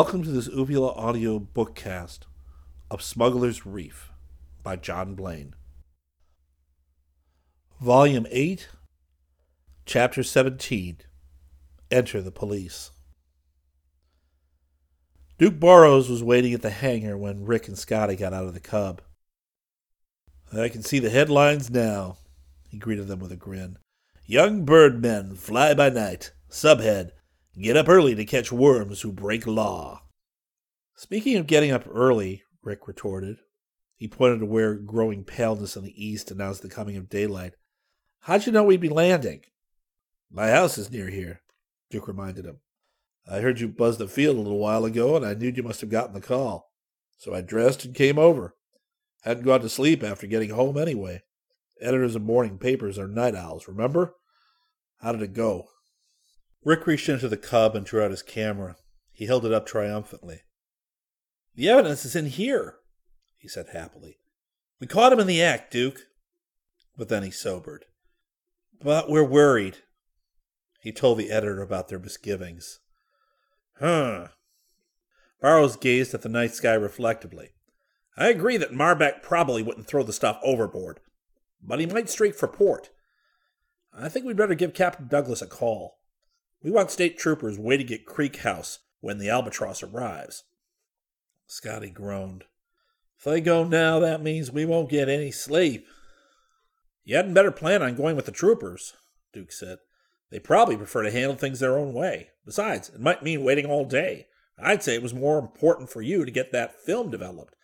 Welcome to this Uvula audio bookcast of Smuggler's Reef by John Blaine. Volume 8, Chapter 17 Enter the Police. Duke Barrows was waiting at the hangar when Rick and Scotty got out of the Cub. I can see the headlines now, he greeted them with a grin. Young birdmen fly by night. Subhead Get up early to catch worms who break law. Speaking of getting up early, Rick retorted. He pointed to where growing paleness in the east announced the coming of daylight. How'd you know we'd be landing? My house is near here, Duke reminded him. I heard you buzz the field a little while ago, and I knew you must have gotten the call. So I dressed and came over. Hadn't gone to sleep after getting home anyway. Editors of morning papers are night owls, remember? How did it go? Rick reached into the cub and drew out his camera. He held it up triumphantly. The evidence is in here, he said happily. We caught him in the act, Duke. But then he sobered. But we're worried. He told the editor about their misgivings. Huh. Barrows gazed at the night sky reflectively. I agree that Marbeck probably wouldn't throw the stuff overboard, but he might streak for port. I think we'd better give Captain Douglas a call. We want state troopers waiting at Creek House when the Albatross arrives. Scotty groaned. If they go now, that means we won't get any sleep. You hadn't better plan on going with the troopers, Duke said. They probably prefer to handle things their own way. Besides, it might mean waiting all day. I'd say it was more important for you to get that film developed.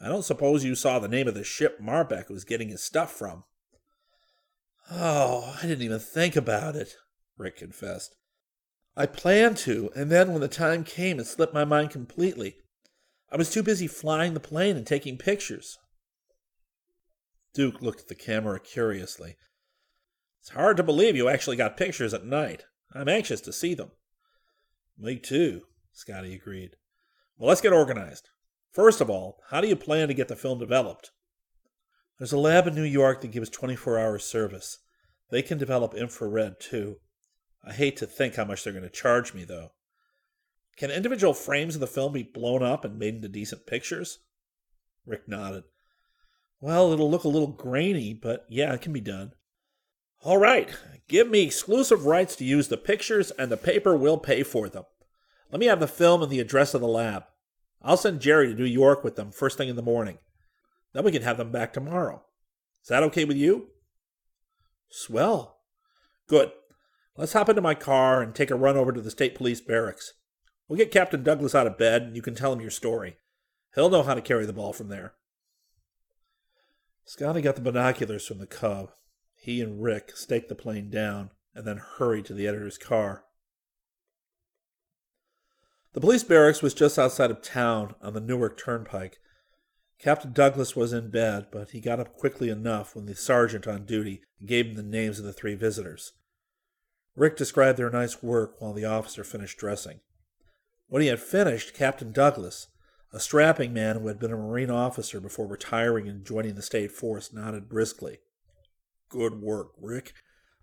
I don't suppose you saw the name of the ship Marbeck was getting his stuff from. Oh, I didn't even think about it, Rick confessed. I planned to, and then when the time came, it slipped my mind completely. I was too busy flying the plane and taking pictures. Duke looked at the camera curiously. It's hard to believe you actually got pictures at night. I'm anxious to see them. Me too, Scotty agreed. Well, let's get organized. First of all, how do you plan to get the film developed? There's a lab in New York that gives 24 hour service. They can develop infrared too. I hate to think how much they're going to charge me, though. Can individual frames of the film be blown up and made into decent pictures? Rick nodded. Well, it'll look a little grainy, but yeah, it can be done. All right, give me exclusive rights to use the pictures, and the paper will pay for them. Let me have the film and the address of the lab. I'll send Jerry to New York with them first thing in the morning. Then we can have them back tomorrow. Is that okay with you? Swell. Good. Let's hop into my car and take a run over to the state police barracks. We'll get Captain Douglas out of bed and you can tell him your story. He'll know how to carry the ball from there. Scotty got the binoculars from the Cub. He and Rick staked the plane down and then hurried to the editor's car. The police barracks was just outside of town on the Newark Turnpike. Captain Douglas was in bed, but he got up quickly enough when the sergeant on duty gave him the names of the three visitors. Rick described their night's work while the officer finished dressing. When he had finished, Captain Douglas, a strapping man who had been a Marine officer before retiring and joining the state force, nodded briskly. Good work, Rick.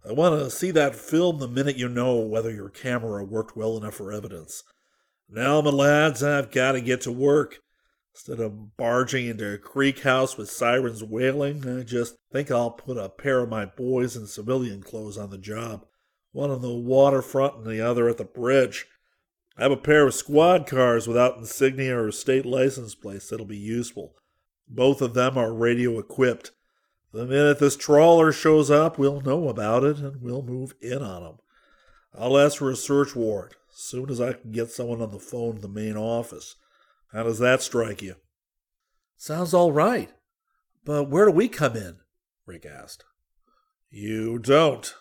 I want to see that film the minute you know whether your camera worked well enough for evidence. Now, my lads, I've got to get to work. Instead of barging into a creek house with sirens wailing, I just think I'll put a pair of my boys in civilian clothes on the job one on the waterfront and the other at the bridge. I have a pair of squad cars without insignia or state license plates that'll be useful. Both of them are radio equipped. The minute this trawler shows up, we'll know about it and we'll move in on him. I'll ask for a search warrant as soon as I can get someone on the phone to the main office. How does that strike you? Sounds all right. But where do we come in? Rick asked. You don't,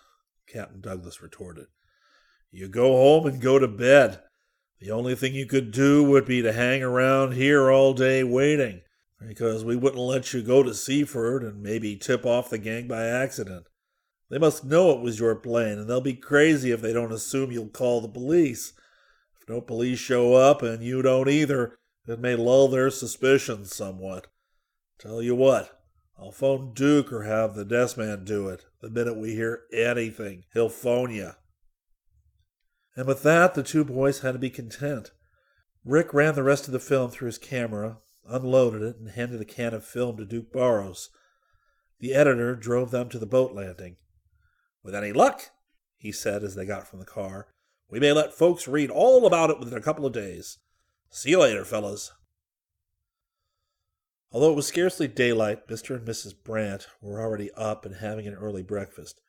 Captain Douglas retorted. You go home and go to bed. The only thing you could do would be to hang around here all day waiting, because we wouldn't let you go to Seaford and maybe tip off the gang by accident. They must know it was your plane, and they'll be crazy if they don't assume you'll call the police. If no police show up and you don't either, it may lull their suspicions somewhat. Tell you what, I'll phone Duke or have the desk man do it. The minute we hear anything, he'll phone you. And with that, the two boys had to be content. Rick ran the rest of the film through his camera, unloaded it, and handed a can of film to Duke Barrows. The editor drove them to the boat landing. With any luck, he said as they got from the car, we may let folks read all about it within a couple of days. See you later, fellows. Although it was scarcely daylight, Mr. and Mrs. Brant were already up and having an early breakfast.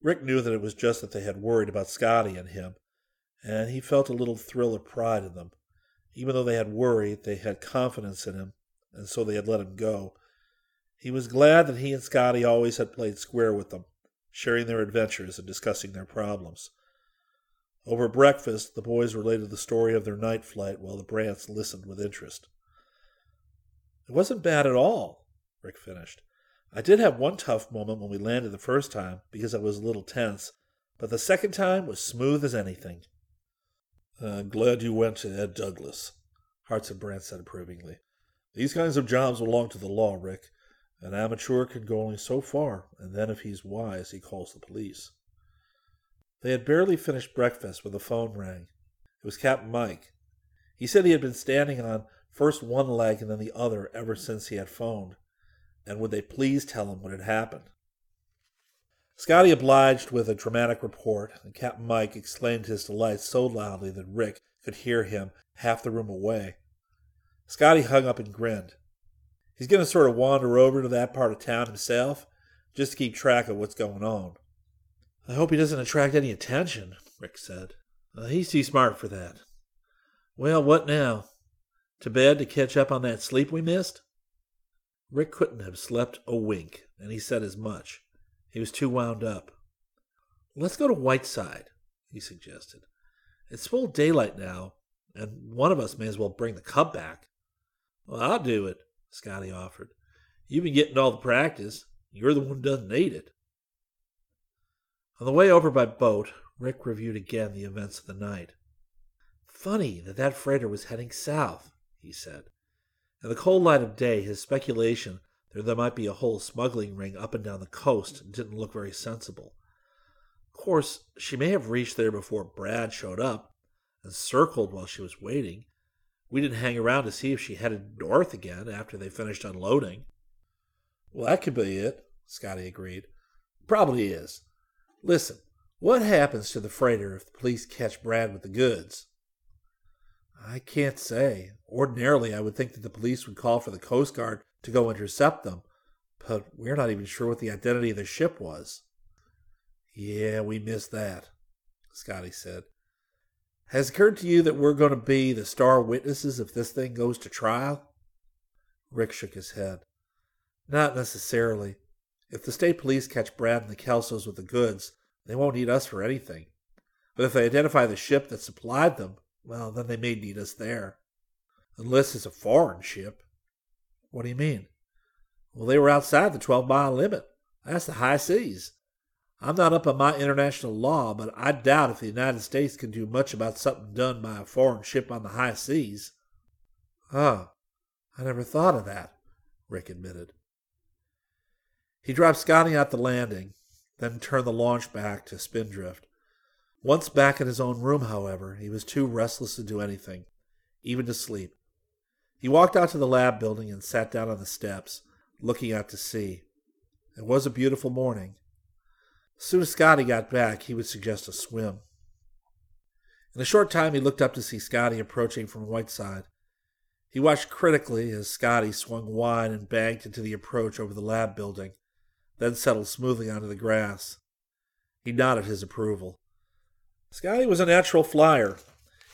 Rick knew that it was just that they had worried about Scotty and him, and he felt a little thrill of pride in them. Even though they had worried, they had confidence in him, and so they had let him go. He was glad that he and Scotty always had played square with them, sharing their adventures and discussing their problems. Over breakfast, the boys related the story of their night flight while the Brants listened with interest. It wasn't bad at all, Rick finished. I did have one tough moment when we landed the first time because I was a little tense, but the second time was smooth as anything. I'm glad you went to Ed Douglas, Hartson Brant said approvingly. These kinds of jobs belong to the law, Rick. An amateur can go only so far, and then if he's wise, he calls the police. They had barely finished breakfast when the phone rang. It was Captain Mike. He said he had been standing on first one leg and then the other ever since he had phoned, and would they please tell him what had happened? Scotty obliged with a dramatic report, and Captain Mike exclaimed his delight so loudly that Rick could hear him half the room away. Scotty hung up and grinned. He's going to sort of wander over to that part of town himself, just to keep track of what's going on. I hope he doesn't attract any attention, Rick said. Uh, he's too smart for that. Well, what now? To bed to catch up on that sleep we missed? Rick couldn't have slept a wink, and he said as much. He was too wound up. Let's go to Whiteside, he suggested. It's full daylight now, and one of us may as well bring the cub back. Well, I'll do it, Scotty offered. You've been getting all the practice. You're the one who doesn't need it. On the way over by boat, Rick reviewed again the events of the night. Funny that that freighter was heading south he said. In the cold light of day, his speculation that there might be a whole smuggling ring up and down the coast didn't look very sensible. Of course, she may have reached there before Brad showed up and circled while she was waiting. We didn't hang around to see if she headed north again after they finished unloading. Well, that could be it, Scotty agreed. Probably is. Listen, what happens to the freighter if the police catch Brad with the goods? I can't say. Ordinarily, I would think that the police would call for the Coast Guard to go intercept them, but we're not even sure what the identity of the ship was. Yeah, we missed that, Scotty said. Has it occurred to you that we're going to be the star witnesses if this thing goes to trial? Rick shook his head. Not necessarily. If the state police catch Brad and the Kelsos with the goods, they won't need us for anything. But if they identify the ship that supplied them, well, then they may need us there. Unless it's a foreign ship. What do you mean? Well, they were outside the 12 mile limit. That's the high seas. I'm not up on my international law, but I doubt if the United States can do much about something done by a foreign ship on the high seas. Oh, I never thought of that, Rick admitted. He dropped Scotty at the landing, then turned the launch back to Spindrift. Once back in his own room, however, he was too restless to do anything, even to sleep. He walked out to the lab building and sat down on the steps, looking out to sea. It was a beautiful morning. As soon as Scotty got back, he would suggest a swim. In a short time, he looked up to see Scotty approaching from Whiteside. He watched critically as Scotty swung wide and banked into the approach over the lab building, then settled smoothly onto the grass. He nodded his approval. Scotty was a natural flyer.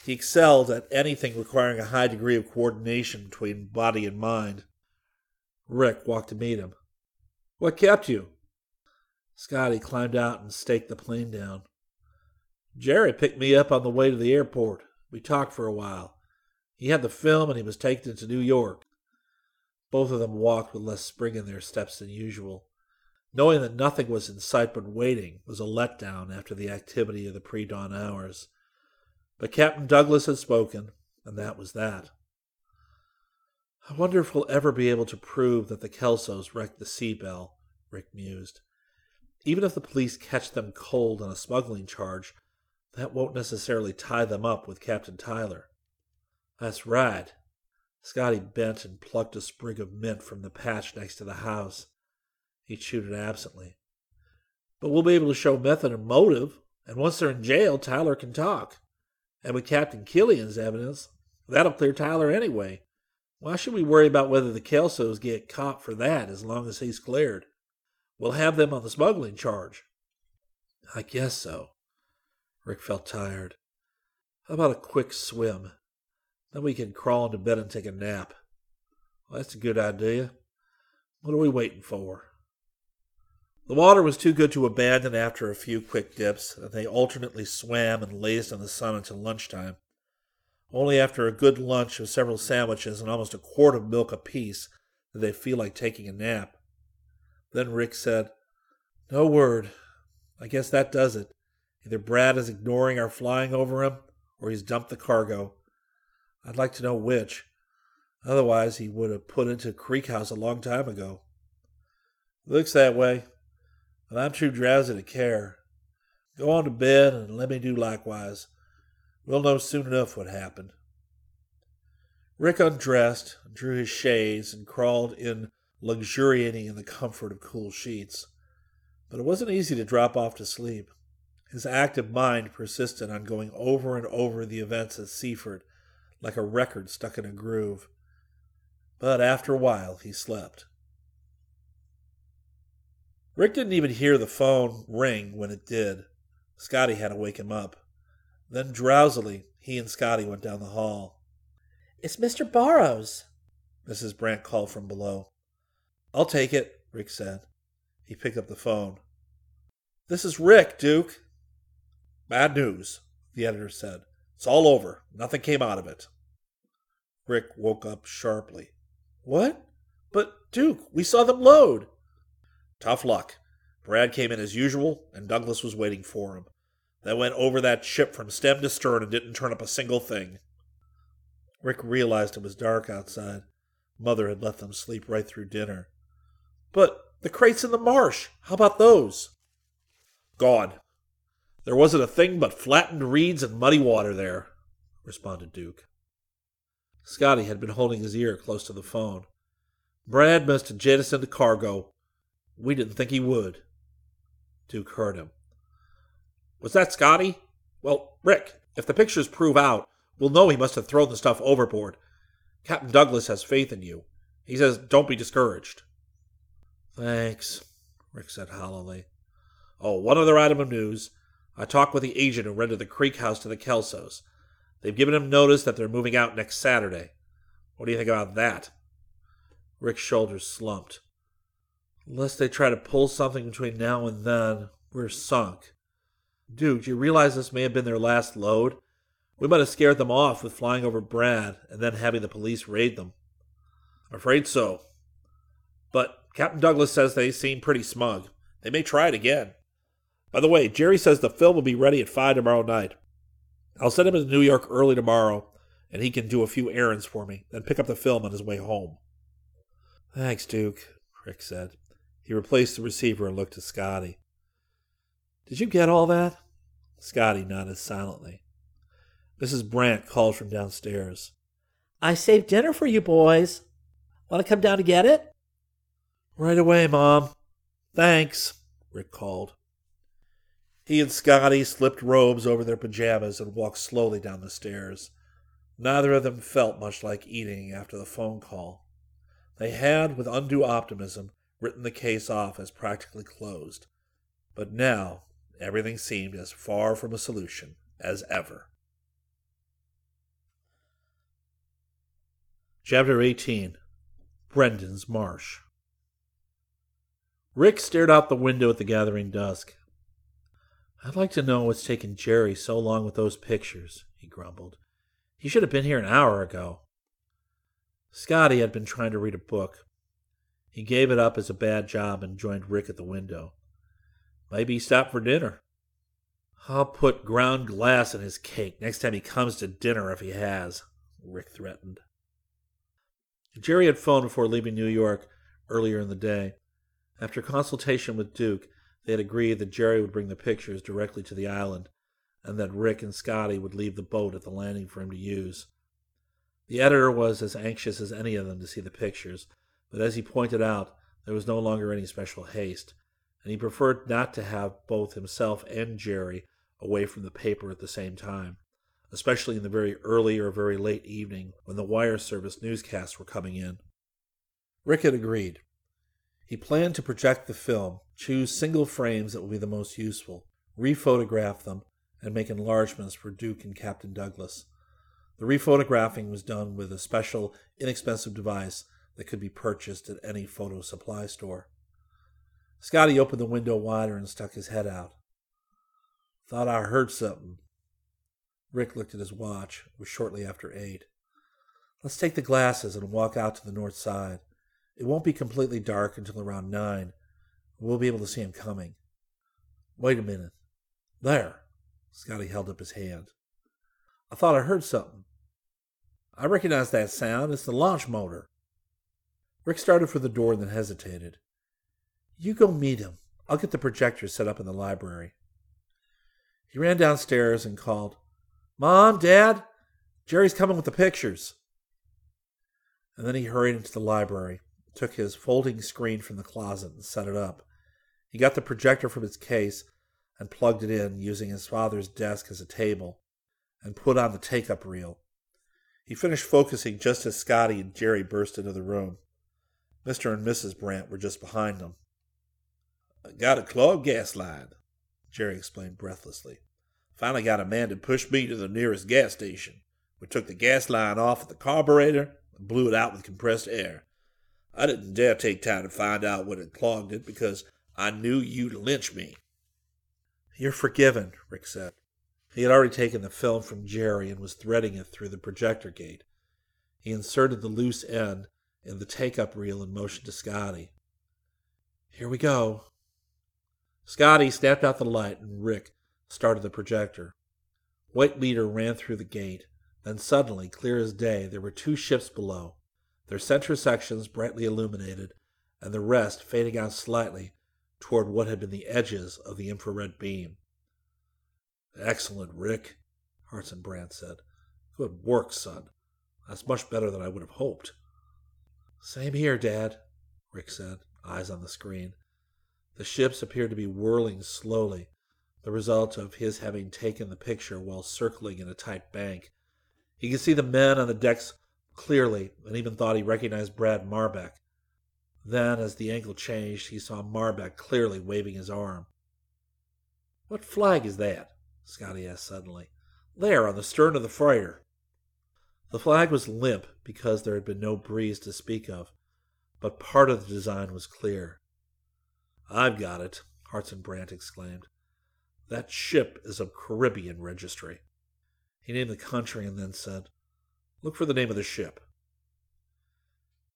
He excelled at anything requiring a high degree of coordination between body and mind. Rick walked to meet him. What kept you? Scotty climbed out and staked the plane down. Jerry picked me up on the way to the airport. We talked for a while. He had the film and he was taken to New York. Both of them walked with less spring in their steps than usual. Knowing that nothing was in sight but waiting was a letdown after the activity of the pre dawn hours. But Captain Douglas had spoken, and that was that. I wonder if we'll ever be able to prove that the Kelsos wrecked the Sea Belle, Rick mused. Even if the police catch them cold on a smuggling charge, that won't necessarily tie them up with Captain Tyler. That's right. Scotty bent and plucked a sprig of mint from the patch next to the house. He chewed it absently. But we'll be able to show method and motive, and once they're in jail, Tyler can talk. And with Captain Killian's evidence, that'll clear Tyler anyway. Why should we worry about whether the Kelsos get caught for that as long as he's cleared? We'll have them on the smuggling charge. I guess so. Rick felt tired. How about a quick swim? Then we can crawl into bed and take a nap. Well, that's a good idea. What are we waiting for? The water was too good to abandon after a few quick dips, and they alternately swam and lazed in the sun until lunchtime. Only after a good lunch of several sandwiches and almost a quart of milk apiece did they feel like taking a nap. Then Rick said, No word. I guess that does it. Either Brad is ignoring our flying over him, or he's dumped the cargo. I'd like to know which. Otherwise, he would have put into Creek House a long time ago. Looks that way but I'm too drowsy to care. Go on to bed and let me do likewise. We'll know soon enough what happened. Rick undressed, drew his shades, and crawled in, luxuriating in the comfort of cool sheets. But it wasn't easy to drop off to sleep. His active mind persisted on going over and over the events at Seaford, like a record stuck in a groove. But after a while he slept. Rick didn't even hear the phone ring when it did. Scotty had to wake him up. Then drowsily, he and Scotty went down the hall. It's Mr. Barrows, Mrs. Brant called from below. I'll take it, Rick said. He picked up the phone. This is Rick, Duke. Bad news, the editor said. It's all over. Nothing came out of it. Rick woke up sharply. What? But, Duke, we saw them load. Tough luck. Brad came in as usual, and Douglas was waiting for him. They went over that ship from stem to stern and didn't turn up a single thing. Rick realized it was dark outside. Mother had let them sleep right through dinner. But the crates in the marsh, how about those? Gone. There wasn't a thing but flattened reeds and muddy water there, responded Duke. Scotty had been holding his ear close to the phone. Brad must have jettisoned the cargo, we didn't think he would. Duke heard him. Was that Scotty? Well, Rick, if the pictures prove out, we'll know he must have thrown the stuff overboard. Captain Douglas has faith in you. He says don't be discouraged. Thanks, Rick said hollowly. Oh, one other item of news. I talked with the agent who rented the Creek House to the Kelsos. They've given him notice that they're moving out next Saturday. What do you think about that? Rick's shoulders slumped. Unless they try to pull something between now and then, we're sunk. Duke, do you realize this may have been their last load? We might have scared them off with flying over Brad and then having the police raid them. Afraid so. But Captain Douglas says they seem pretty smug. They may try it again. By the way, Jerry says the film will be ready at 5 tomorrow night. I'll send him to New York early tomorrow, and he can do a few errands for me, then pick up the film on his way home. Thanks, Duke, Rick said. He replaced the receiver and looked at Scotty. Did you get all that? Scotty nodded silently. Mrs. Brant called from downstairs. I saved dinner for you boys. Want to come down to get it? Right away, Mom. Thanks, Rick called. He and Scotty slipped robes over their pajamas and walked slowly down the stairs. Neither of them felt much like eating after the phone call. They had, with undue optimism, written the case off as practically closed. But now everything seemed as far from a solution as ever. Chapter 18 Brendan's Marsh. Rick stared out the window at the gathering dusk. I'd like to know what's taken Jerry so long with those pictures, he grumbled. He should have been here an hour ago. Scotty had been trying to read a book. He gave it up as a bad job and joined Rick at the window. Maybe he stopped for dinner. I'll put ground glass in his cake next time he comes to dinner if he has, Rick threatened. Jerry had phoned before leaving New York earlier in the day. After consultation with Duke, they had agreed that Jerry would bring the pictures directly to the island, and that Rick and Scotty would leave the boat at the landing for him to use. The editor was as anxious as any of them to see the pictures, but as he pointed out, there was no longer any special haste, and he preferred not to have both himself and Jerry away from the paper at the same time, especially in the very early or very late evening when the wire service newscasts were coming in. Rick had agreed. He planned to project the film, choose single frames that would be the most useful, rephotograph them, and make enlargements for Duke and Captain Douglas. The rephotographing was done with a special, inexpensive device that could be purchased at any photo supply store. Scotty opened the window wider and stuck his head out. Thought I heard something. Rick looked at his watch. It was shortly after eight. Let's take the glasses and walk out to the north side. It won't be completely dark until around nine. We'll be able to see him coming. Wait a minute. There. Scotty held up his hand. I thought I heard something. I recognize that sound. It's the launch motor. Rick started for the door and then hesitated. You go meet him. I'll get the projector set up in the library. He ran downstairs and called, Mom, Dad, Jerry's coming with the pictures. And then he hurried into the library took his folding screen from the closet and set it up. He got the projector from its case and plugged it in, using his father's desk as a table, and put on the take up reel. He finished focusing just as Scotty and Jerry burst into the room. Mr. and Mrs. Brant were just behind them. I got a clogged gas line, Jerry explained breathlessly. Finally got a man to push me to the nearest gas station. We took the gas line off of the carburetor and blew it out with compressed air. I didn't dare take time to find out what had clogged it because I knew you'd lynch me. You're forgiven, Rick said. He had already taken the film from Jerry and was threading it through the projector gate. He inserted the loose end in the take up reel and motioned to Scotty. Here we go. Scotty snapped out the light and Rick started the projector. White leader ran through the gate. Then suddenly, clear as day, there were two ships below their center sections brightly illuminated, and the rest fading out slightly toward what had been the edges of the infrared beam. Excellent, Rick, Hartson Brant said. Good work, son. That's much better than I would have hoped. Same here, Dad, Rick said, eyes on the screen. The ships appeared to be whirling slowly, the result of his having taken the picture while circling in a tight bank. He could see the men on the decks clearly and even thought he recognized Brad Marbeck. Then, as the angle changed, he saw Marbeck clearly waving his arm. What flag is that? Scotty asked suddenly. There, on the stern of the freighter. The flag was limp because there had been no breeze to speak of, but part of the design was clear. I've got it, Hartson Brant exclaimed. That ship is of Caribbean registry. He named the country and then said, Look for the name of the ship.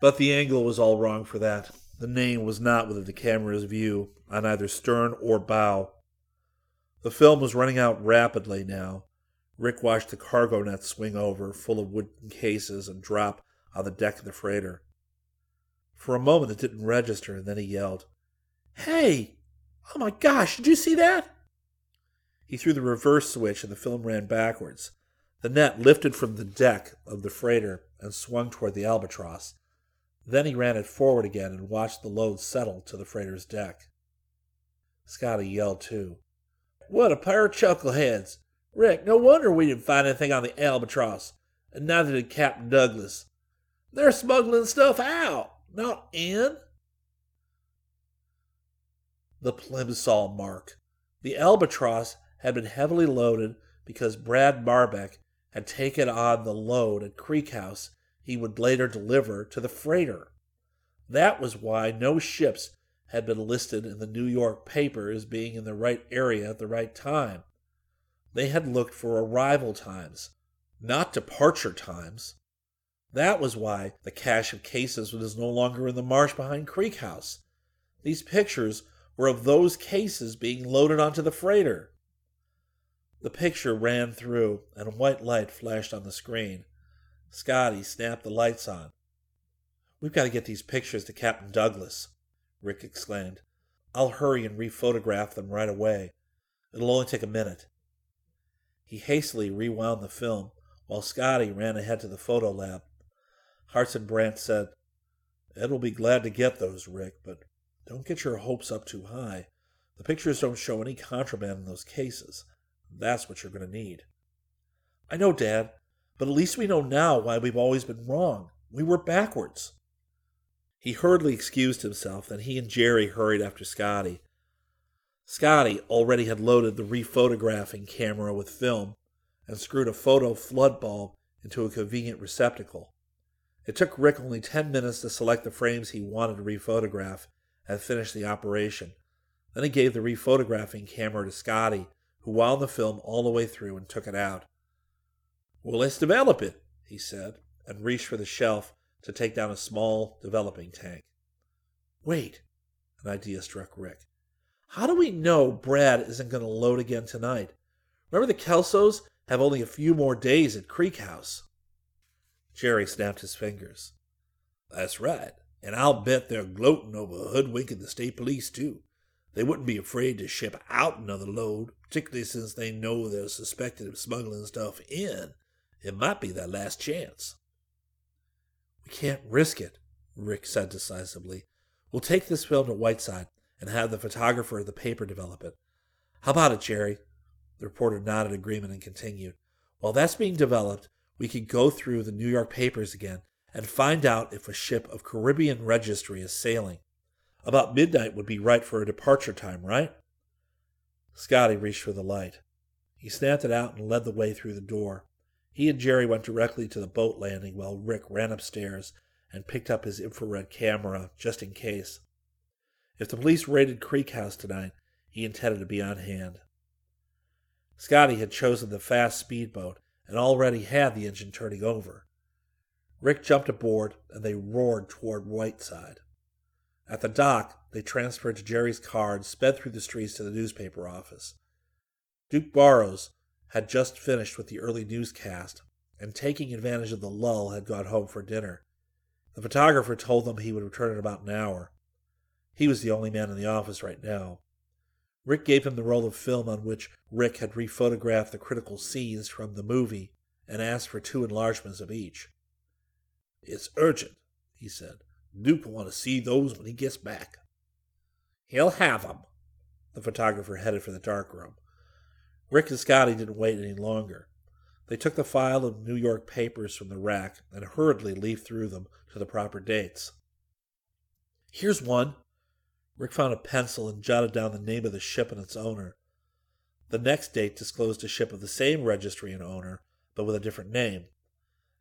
But the angle was all wrong for that. The name was not within the camera's view on either stern or bow. The film was running out rapidly now. Rick watched the cargo net swing over, full of wooden cases, and drop on the deck of the freighter. For a moment it didn't register, and then he yelled, Hey! Oh my gosh, did you see that? He threw the reverse switch and the film ran backwards. The net lifted from the deck of the freighter and swung toward the albatross. Then he ran it forward again and watched the load settle to the freighter's deck. Scotty yelled too. What a pair of chuckleheads! Rick, no wonder we didn't find anything on the albatross, and neither did Captain Douglas. They're smuggling stuff out, not in. The Plimsoll mark. The albatross had been heavily loaded because Brad Marbeck had taken on the load at Creek House he would later deliver to the freighter. That was why no ships had been listed in the New York paper as being in the right area at the right time. They had looked for arrival times, not departure times. That was why the cache of cases was no longer in the marsh behind Creek House. These pictures were of those cases being loaded onto the freighter. The picture ran through, and a white light flashed on the screen. Scotty snapped the lights on. We've got to get these pictures to Captain Douglas, Rick exclaimed. I'll hurry and rephotograph them right away. It'll only take a minute. He hastily rewound the film while Scotty ran ahead to the photo lab. Hartson Brant said, Ed will be glad to get those, Rick, but don't get your hopes up too high. The pictures don't show any contraband in those cases. That's what you're going to need. I know, Dad, but at least we know now why we've always been wrong. We were backwards. He hurriedly excused himself, and he and Jerry hurried after Scotty. Scotty already had loaded the rephotographing camera with film and screwed a photo flood bulb into a convenient receptacle. It took Rick only ten minutes to select the frames he wanted to rephotograph and finish the operation. Then he gave the rephotographing camera to Scotty, who wound the film all the way through and took it out. Well, let's develop it, he said, and reached for the shelf to take down a small developing tank. Wait, an idea struck Rick. How do we know Brad isn't going to load again tonight? Remember the Kelsos have only a few more days at Creek House. Jerry snapped his fingers. That's right, and I'll bet they're gloating over hoodwinking the state police, too. They wouldn't be afraid to ship out another load, particularly since they know they're suspected of smuggling stuff in. It might be their last chance. We can't risk it, Rick said decisively. We'll take this film to Whiteside and have the photographer of the paper develop it. How about it, Jerry? The reporter nodded agreement and continued. While that's being developed, we could go through the New York papers again and find out if a ship of Caribbean registry is sailing. About midnight would be right for a departure time, right? Scotty reached for the light. He snapped it out and led the way through the door. He and Jerry went directly to the boat landing while Rick ran upstairs and picked up his infrared camera just in case. If the police raided Creek House tonight, he intended to be on hand. Scotty had chosen the fast speedboat and already had the engine turning over. Rick jumped aboard and they roared toward Whiteside. At the dock, they transferred to Jerry's car and sped through the streets to the newspaper office. Duke Barrows had just finished with the early newscast and, taking advantage of the lull, had gone home for dinner. The photographer told them he would return in about an hour. He was the only man in the office right now. Rick gave him the roll of film on which Rick had rephotographed the critical scenes from the movie and asked for two enlargements of each. It's urgent, he said. Duke will want to see those when he gets back. He'll have 'em. The photographer headed for the dark room. Rick and Scotty didn't wait any longer. They took the file of New York papers from the rack and hurriedly leafed through them to the proper dates. Here's one. Rick found a pencil and jotted down the name of the ship and its owner. The next date disclosed a ship of the same registry and owner, but with a different name.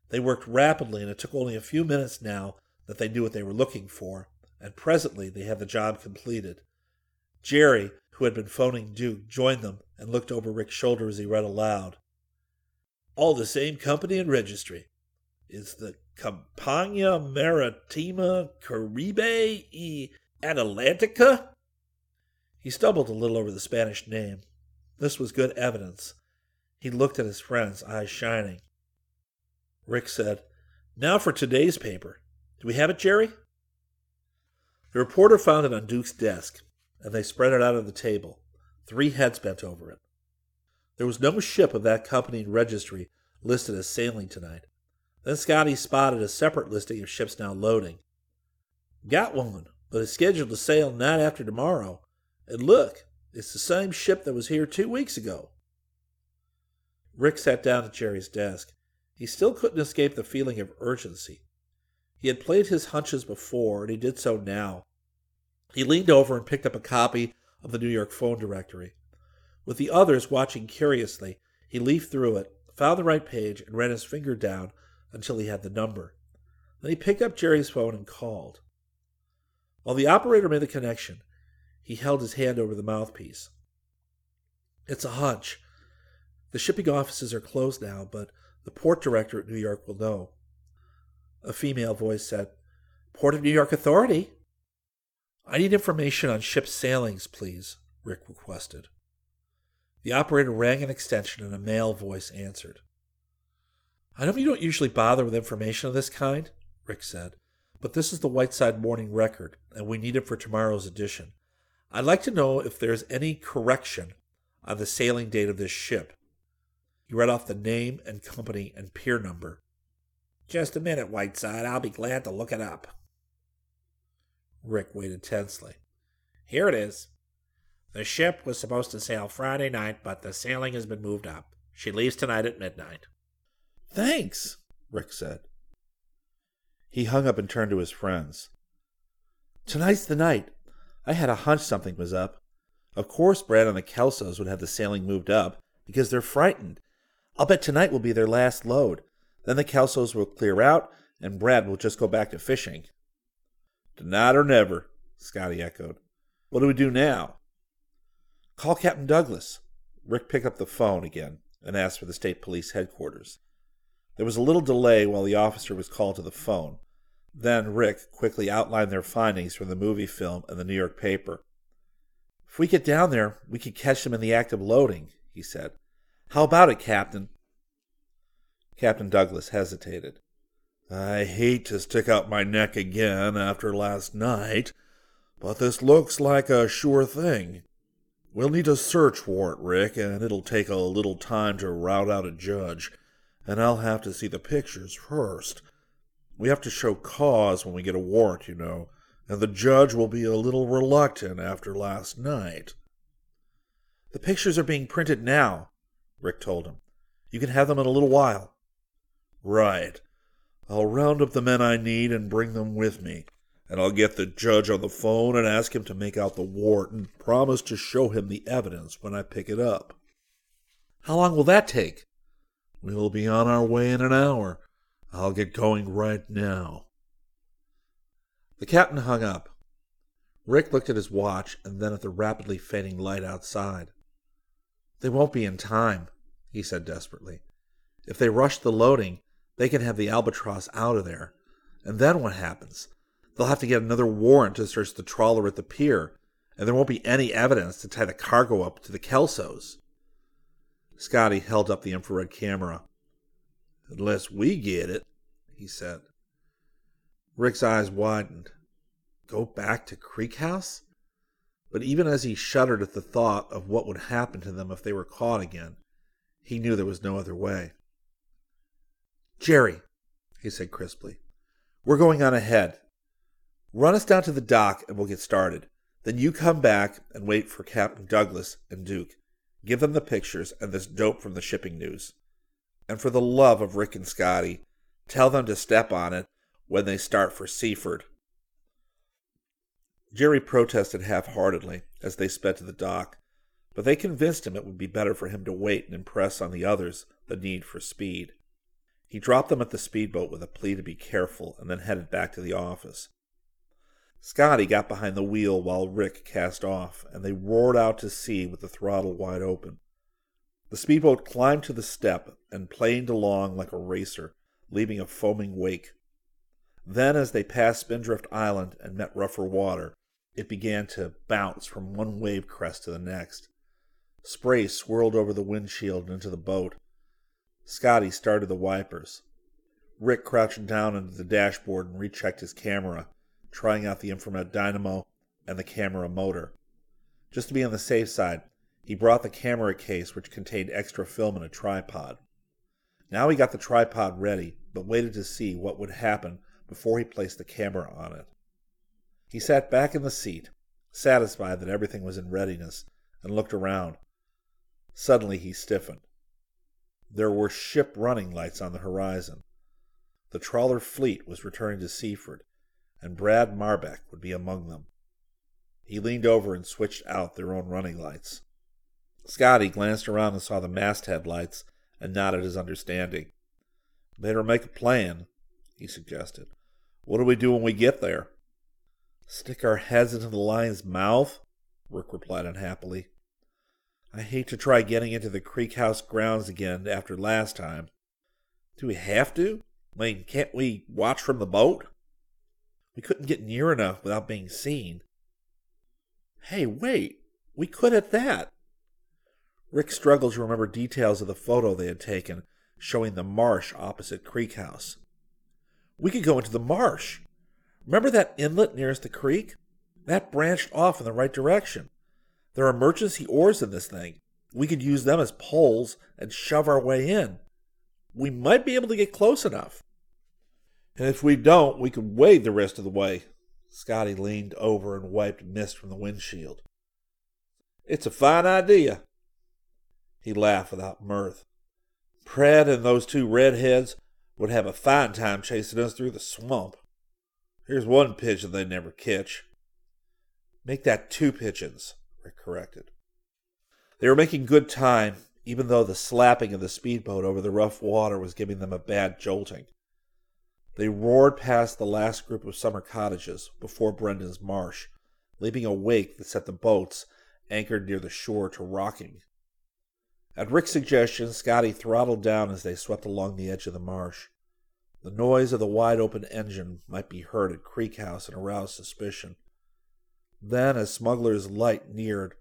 They worked rapidly, and it took only a few minutes now that they knew what they were looking for, and presently they had the job completed. Jerry, who had been phoning Duke, joined them and looked over Rick's shoulder as he read aloud. All the same company and registry. It's the Campagna Maritima Caribe y Atlantica? He stumbled a little over the Spanish name. This was good evidence. He looked at his friends, eyes shining. Rick said, Now for today's paper. Do we have it, Jerry? The reporter found it on Duke's desk and they spread it out on the table, three heads bent over it. There was no ship of that company in registry listed as sailing tonight. Then Scotty spotted a separate listing of ships now loading. Got one, but it's scheduled to sail night after tomorrow. And look, it's the same ship that was here two weeks ago. Rick sat down at Jerry's desk. He still couldn't escape the feeling of urgency. He had played his hunches before, and he did so now. He leaned over and picked up a copy of the New York phone directory. With the others watching curiously, he leafed through it, found the right page, and ran his finger down until he had the number. Then he picked up Jerry's phone and called. While the operator made the connection, he held his hand over the mouthpiece. It's a hunch. The shipping offices are closed now, but the port director at New York will know. A female voice said, Port of New York Authority? I need information on ship sailings, please, Rick requested. The operator rang an extension and a male voice answered. I know you don't usually bother with information of this kind, Rick said, but this is the Whiteside Morning Record, and we need it for tomorrow's edition. I'd like to know if there's any correction on the sailing date of this ship. He read off the name and company and pier number. Just a minute, Whiteside. I'll be glad to look it up. Rick waited tensely. Here it is. The ship was supposed to sail Friday night, but the sailing has been moved up. She leaves tonight at midnight. Thanks, Rick said. He hung up and turned to his friends. Tonight's the night. I had a hunch something was up. Of course, Brad and the Kelsos would have the sailing moved up because they're frightened. I'll bet tonight will be their last load. Then the Kelsos will clear out, and Brad will just go back to fishing. Tonight or never, Scotty echoed. What do we do now? Call Captain Douglas. Rick picked up the phone again and asked for the state police headquarters. There was a little delay while the officer was called to the phone. Then Rick quickly outlined their findings from the movie film and the New York paper. If we get down there, we could catch them in the act of loading, he said. How about it, Captain? Captain Douglas hesitated. I hate to stick out my neck again after last night, but this looks like a sure thing. We'll need a search warrant, Rick, and it'll take a little time to rout out a judge, and I'll have to see the pictures first. We have to show cause when we get a warrant, you know, and the judge will be a little reluctant after last night. The pictures are being printed now, Rick told him. You can have them in a little while. Right. I'll round up the men I need and bring them with me, and I'll get the judge on the phone and ask him to make out the warrant and promise to show him the evidence when I pick it up. How long will that take? We'll be on our way in an hour. I'll get going right now. The captain hung up. Rick looked at his watch and then at the rapidly fading light outside. They won't be in time, he said desperately. If they rush the loading, they can have the albatross out of there. And then what happens? They'll have to get another warrant to search the trawler at the pier, and there won't be any evidence to tie the cargo up to the Kelsos. Scotty held up the infrared camera. Unless we get it, he said. Rick's eyes widened. Go back to Creek House? But even as he shuddered at the thought of what would happen to them if they were caught again, he knew there was no other way. Jerry, he said crisply, we're going on ahead. Run us down to the dock and we'll get started. Then you come back and wait for Captain Douglas and Duke. Give them the pictures and this dope from the shipping news. And for the love of Rick and Scotty, tell them to step on it when they start for Seaford. Jerry protested half heartedly as they sped to the dock, but they convinced him it would be better for him to wait and impress on the others the need for speed. He dropped them at the speedboat with a plea to be careful and then headed back to the office. Scotty got behind the wheel while Rick cast off, and they roared out to sea with the throttle wide open. The speedboat climbed to the step and planed along like a racer, leaving a foaming wake. Then, as they passed Spindrift Island and met rougher water, it began to bounce from one wave crest to the next. Spray swirled over the windshield and into the boat. Scotty started the wipers. Rick crouched down under the dashboard and rechecked his camera, trying out the infrared dynamo and the camera motor. Just to be on the safe side, he brought the camera case which contained extra film and a tripod. Now he got the tripod ready, but waited to see what would happen before he placed the camera on it. He sat back in the seat, satisfied that everything was in readiness, and looked around. Suddenly he stiffened. There were ship running lights on the horizon. The trawler fleet was returning to Seaford, and Brad Marbeck would be among them. He leaned over and switched out their own running lights. Scotty glanced around and saw the masthead lights and nodded his understanding. Better make a plan, he suggested. What do we do when we get there? Stick our heads into the lion's mouth? Rick replied unhappily. I hate to try getting into the Creek House grounds again after last time. Do we have to? I mean, can't we watch from the boat? We couldn't get near enough without being seen. Hey, wait. We could at that. Rick struggled to remember details of the photo they had taken, showing the marsh opposite Creek House. We could go into the marsh. Remember that inlet nearest the creek? That branched off in the right direction. There are emergency oars in this thing. We could use them as poles and shove our way in. We might be able to get close enough. And if we don't, we could wade the rest of the way. Scotty leaned over and wiped mist from the windshield. It's a fine idea. He laughed without mirth. Pratt and those two redheads would have a fine time chasing us through the swamp. Here's one pigeon they never catch. Make that two pigeons, Rick corrected. They were making good time, even though the slapping of the speedboat over the rough water was giving them a bad jolting. They roared past the last group of summer cottages before Brendan's marsh, leaving a wake that set the boats, anchored near the shore, to rocking. At Rick's suggestion, Scotty throttled down as they swept along the edge of the marsh. The noise of the wide open engine might be heard at Creek House and arouse suspicion. Then, as Smuggler's Light neared,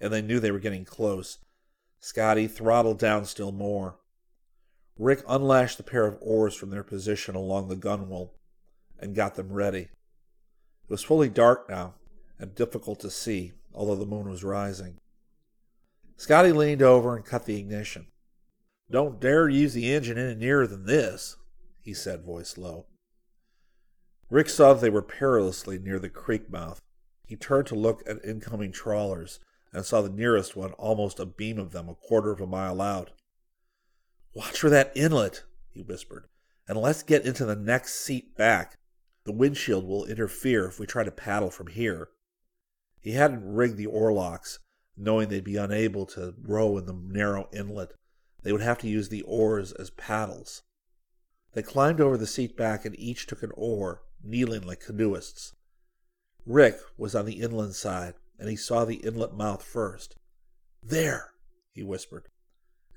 and they knew they were getting close, Scotty throttled down still more. Rick unlashed the pair of oars from their position along the gunwale and got them ready. It was fully dark now and difficult to see, although the moon was rising. Scotty leaned over and cut the ignition. Don't dare use the engine any nearer than this, he said, voice low. Rick saw that they were perilously near the creek mouth. He turned to look at incoming trawlers and saw the nearest one almost abeam of them a quarter of a mile out. Watch for that inlet, he whispered, and let's get into the next seat back. The windshield will interfere if we try to paddle from here. He hadn't rigged the oarlocks, knowing they'd be unable to row in the narrow inlet. They would have to use the oars as paddles. They climbed over the seat back and each took an oar, kneeling like canoeists. Rick was on the inland side, and he saw the inlet mouth first. There, he whispered,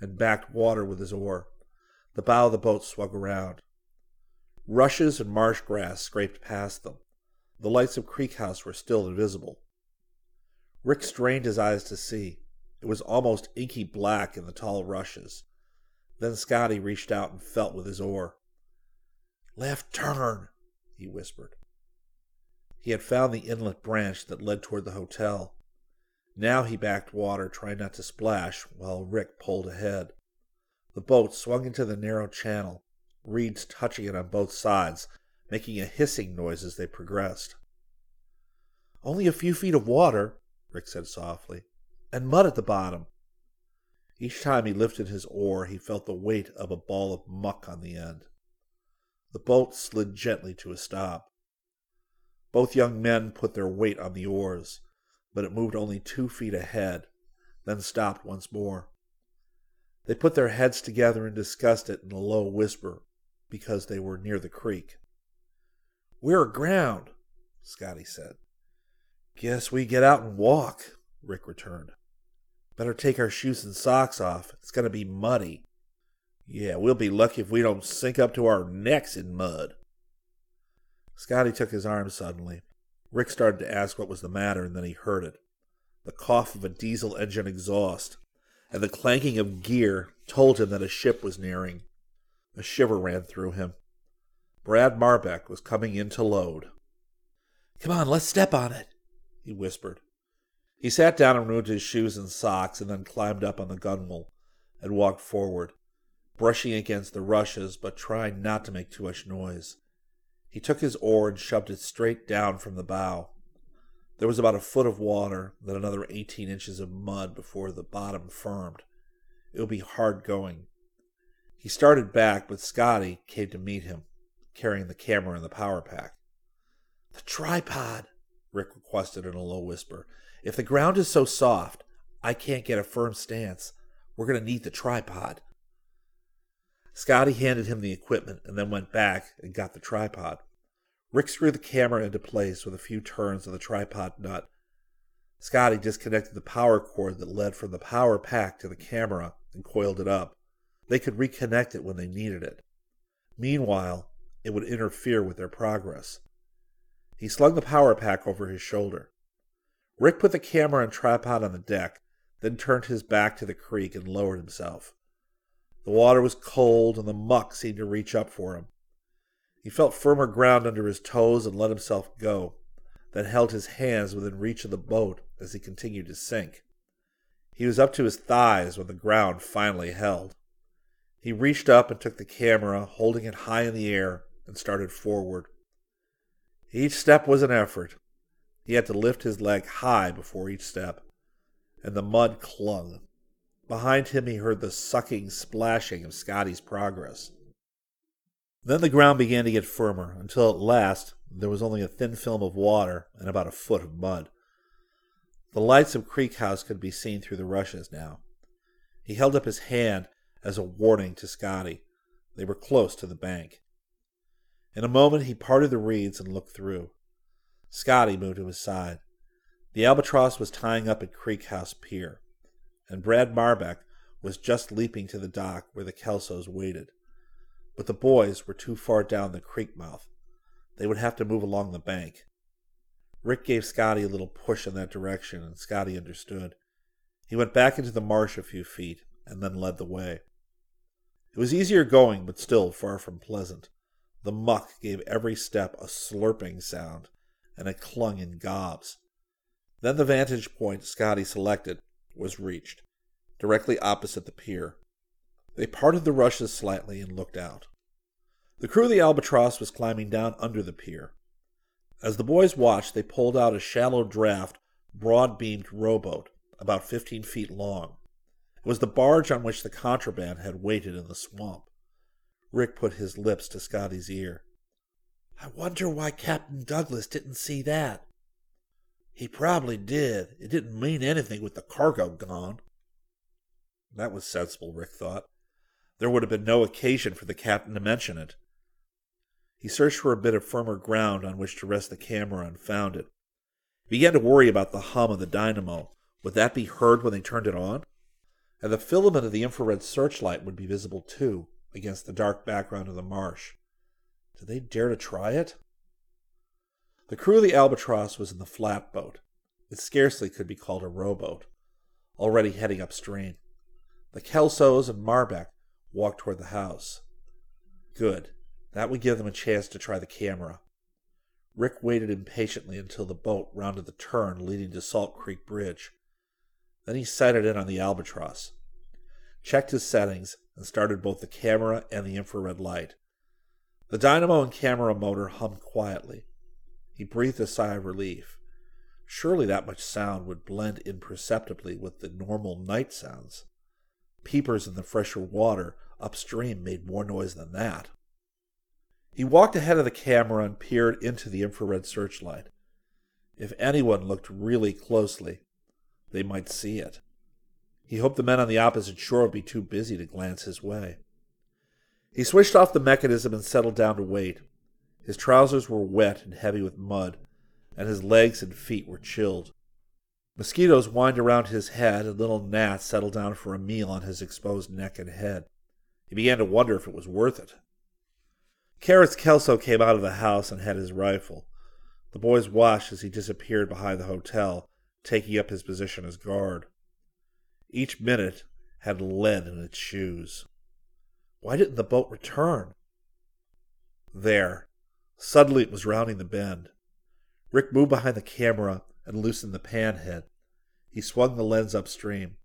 and backed water with his oar. The bow of the boat swung around. Rushes and marsh grass scraped past them. The lights of Creek House were still invisible. Rick strained his eyes to see. It was almost inky black in the tall rushes. Then Scotty reached out and felt with his oar. Left turn, he whispered. He had found the inlet branch that led toward the hotel. Now he backed water, trying not to splash, while Rick pulled ahead. The boat swung into the narrow channel, reeds touching it on both sides, making a hissing noise as they progressed. Only a few feet of water, Rick said softly, and mud at the bottom. Each time he lifted his oar, he felt the weight of a ball of muck on the end. The boat slid gently to a stop. Both young men put their weight on the oars, but it moved only two feet ahead, then stopped once more. They put their heads together and discussed it in a low whisper because they were near the creek. We're aground, Scotty said. Guess we get out and walk, Rick returned. Better take our shoes and socks off. It's going to be muddy. Yeah, we'll be lucky if we don't sink up to our necks in mud. Scotty took his arm suddenly. Rick started to ask what was the matter, and then he heard it the cough of a diesel engine exhaust, and the clanking of gear told him that a ship was nearing. A shiver ran through him. Brad Marbeck was coming in to load. Come on, let's step on it, he whispered. He sat down and removed his shoes and socks, and then climbed up on the gunwale and walked forward, brushing against the rushes but trying not to make too much noise. He took his oar and shoved it straight down from the bow. There was about a foot of water, then another eighteen inches of mud before the bottom firmed. It would be hard going. He started back, but Scotty came to meet him, carrying the camera and the power pack. The tripod, Rick requested in a low whisper. If the ground is so soft, I can't get a firm stance. We're going to need the tripod. Scotty handed him the equipment and then went back and got the tripod. Rick screwed the camera into place with a few turns of the tripod nut. Scotty disconnected the power cord that led from the power pack to the camera and coiled it up. They could reconnect it when they needed it. Meanwhile, it would interfere with their progress. He slung the power pack over his shoulder. Rick put the camera and tripod on the deck, then turned his back to the creek and lowered himself. The water was cold and the muck seemed to reach up for him. He felt firmer ground under his toes and let himself go, then held his hands within reach of the boat as he continued to sink. He was up to his thighs when the ground finally held. He reached up and took the camera, holding it high in the air, and started forward. Each step was an effort. He had to lift his leg high before each step, and the mud clung. Behind him, he heard the sucking splashing of Scotty's progress. Then the ground began to get firmer until at last there was only a thin film of water and about a foot of mud. The lights of Creek House could be seen through the rushes now. He held up his hand as a warning to Scotty. They were close to the bank. In a moment he parted the reeds and looked through. Scotty moved to his side. The albatross was tying up at Creek House Pier, and Brad Marbeck was just leaping to the dock where the Kelsos waited. But the boys were too far down the creek mouth. They would have to move along the bank. Rick gave Scotty a little push in that direction, and Scotty understood. He went back into the marsh a few feet and then led the way. It was easier going, but still far from pleasant. The muck gave every step a slurping sound, and it clung in gobs. Then the vantage point Scotty selected was reached, directly opposite the pier. They parted the rushes slightly and looked out. The crew of the Albatross was climbing down under the pier. As the boys watched, they pulled out a shallow draft, broad beamed rowboat, about fifteen feet long. It was the barge on which the contraband had waited in the swamp. Rick put his lips to Scotty's ear. I wonder why Captain Douglas didn't see that. He probably did. It didn't mean anything with the cargo gone. That was sensible, Rick thought. There would have been no occasion for the captain to mention it. He searched for a bit of firmer ground on which to rest the camera and found it. He began to worry about the hum of the dynamo. Would that be heard when they turned it on? And the filament of the infrared searchlight would be visible too, against the dark background of the marsh. Did they dare to try it? The crew of the Albatross was in the flatboat. It scarcely could be called a rowboat, already heading upstream. The Kelsos and Marbeck walked toward the house. Good. That would give them a chance to try the camera. Rick waited impatiently until the boat rounded the turn leading to Salt Creek Bridge. Then he sighted in on the Albatross, checked his settings, and started both the camera and the infrared light. The dynamo and camera motor hummed quietly. He breathed a sigh of relief. Surely that much sound would blend imperceptibly with the normal night sounds. Peepers in the fresher water upstream made more noise than that. He walked ahead of the camera and peered into the infrared searchlight. If anyone looked really closely, they might see it. He hoped the men on the opposite shore would be too busy to glance his way. He switched off the mechanism and settled down to wait. His trousers were wet and heavy with mud, and his legs and feet were chilled. Mosquitoes whined around his head, and little gnats settled down for a meal on his exposed neck and head. He began to wonder if it was worth it. Carrots Kelso came out of the house and had his rifle. The boys watched as he disappeared behind the hotel, taking up his position as guard. Each minute had lead in its shoes. Why didn't the boat return? There. Suddenly it was rounding the bend. Rick moved behind the camera and loosened the pan head. He swung the lens upstream.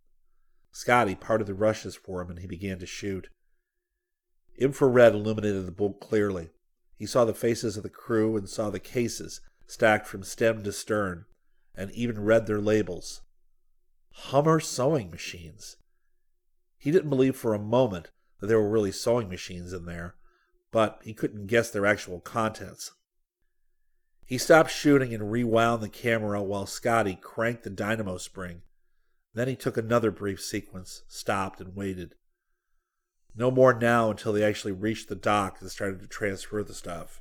Scotty parted the rushes for him and he began to shoot. Infrared illuminated the boat clearly. He saw the faces of the crew and saw the cases stacked from stem to stern, and even read their labels. Hummer sewing machines. He didn't believe for a moment that there were really sewing machines in there, but he couldn't guess their actual contents. He stopped shooting and rewound the camera while Scotty cranked the dynamo spring. Then he took another brief sequence, stopped, and waited. No more now until they actually reached the dock and started to transfer the stuff.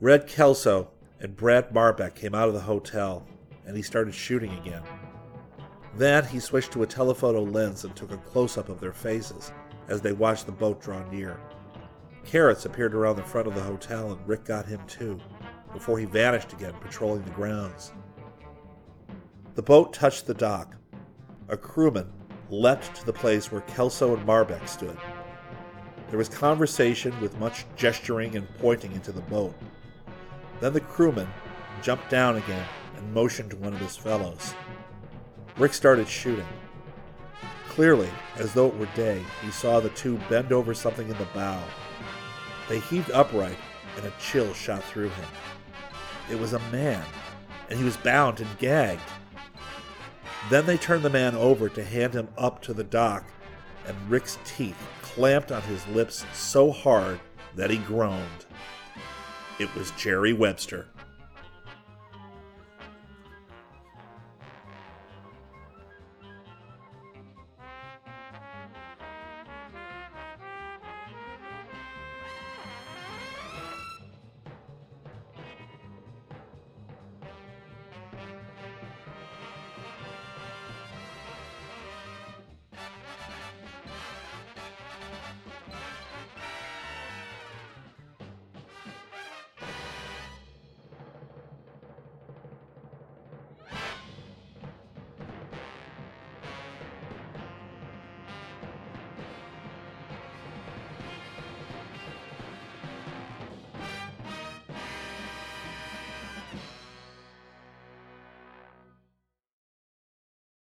Red Kelso and Brad Marbeck came out of the hotel, and he started shooting again. Then he switched to a telephoto lens and took a close up of their faces as they watched the boat draw near. Carrots appeared around the front of the hotel, and Rick got him too, before he vanished again, patrolling the grounds. The boat touched the dock. A crewman leapt to the place where Kelso and Marbeck stood. There was conversation with much gesturing and pointing into the boat. Then the crewman jumped down again and motioned to one of his fellows. Rick started shooting. Clearly, as though it were day, he saw the two bend over something in the bow. They heaved upright, and a chill shot through him. It was a man, and he was bound and gagged. Then they turned the man over to hand him up to the dock, and Rick's teeth clamped on his lips so hard that he groaned. It was Jerry Webster.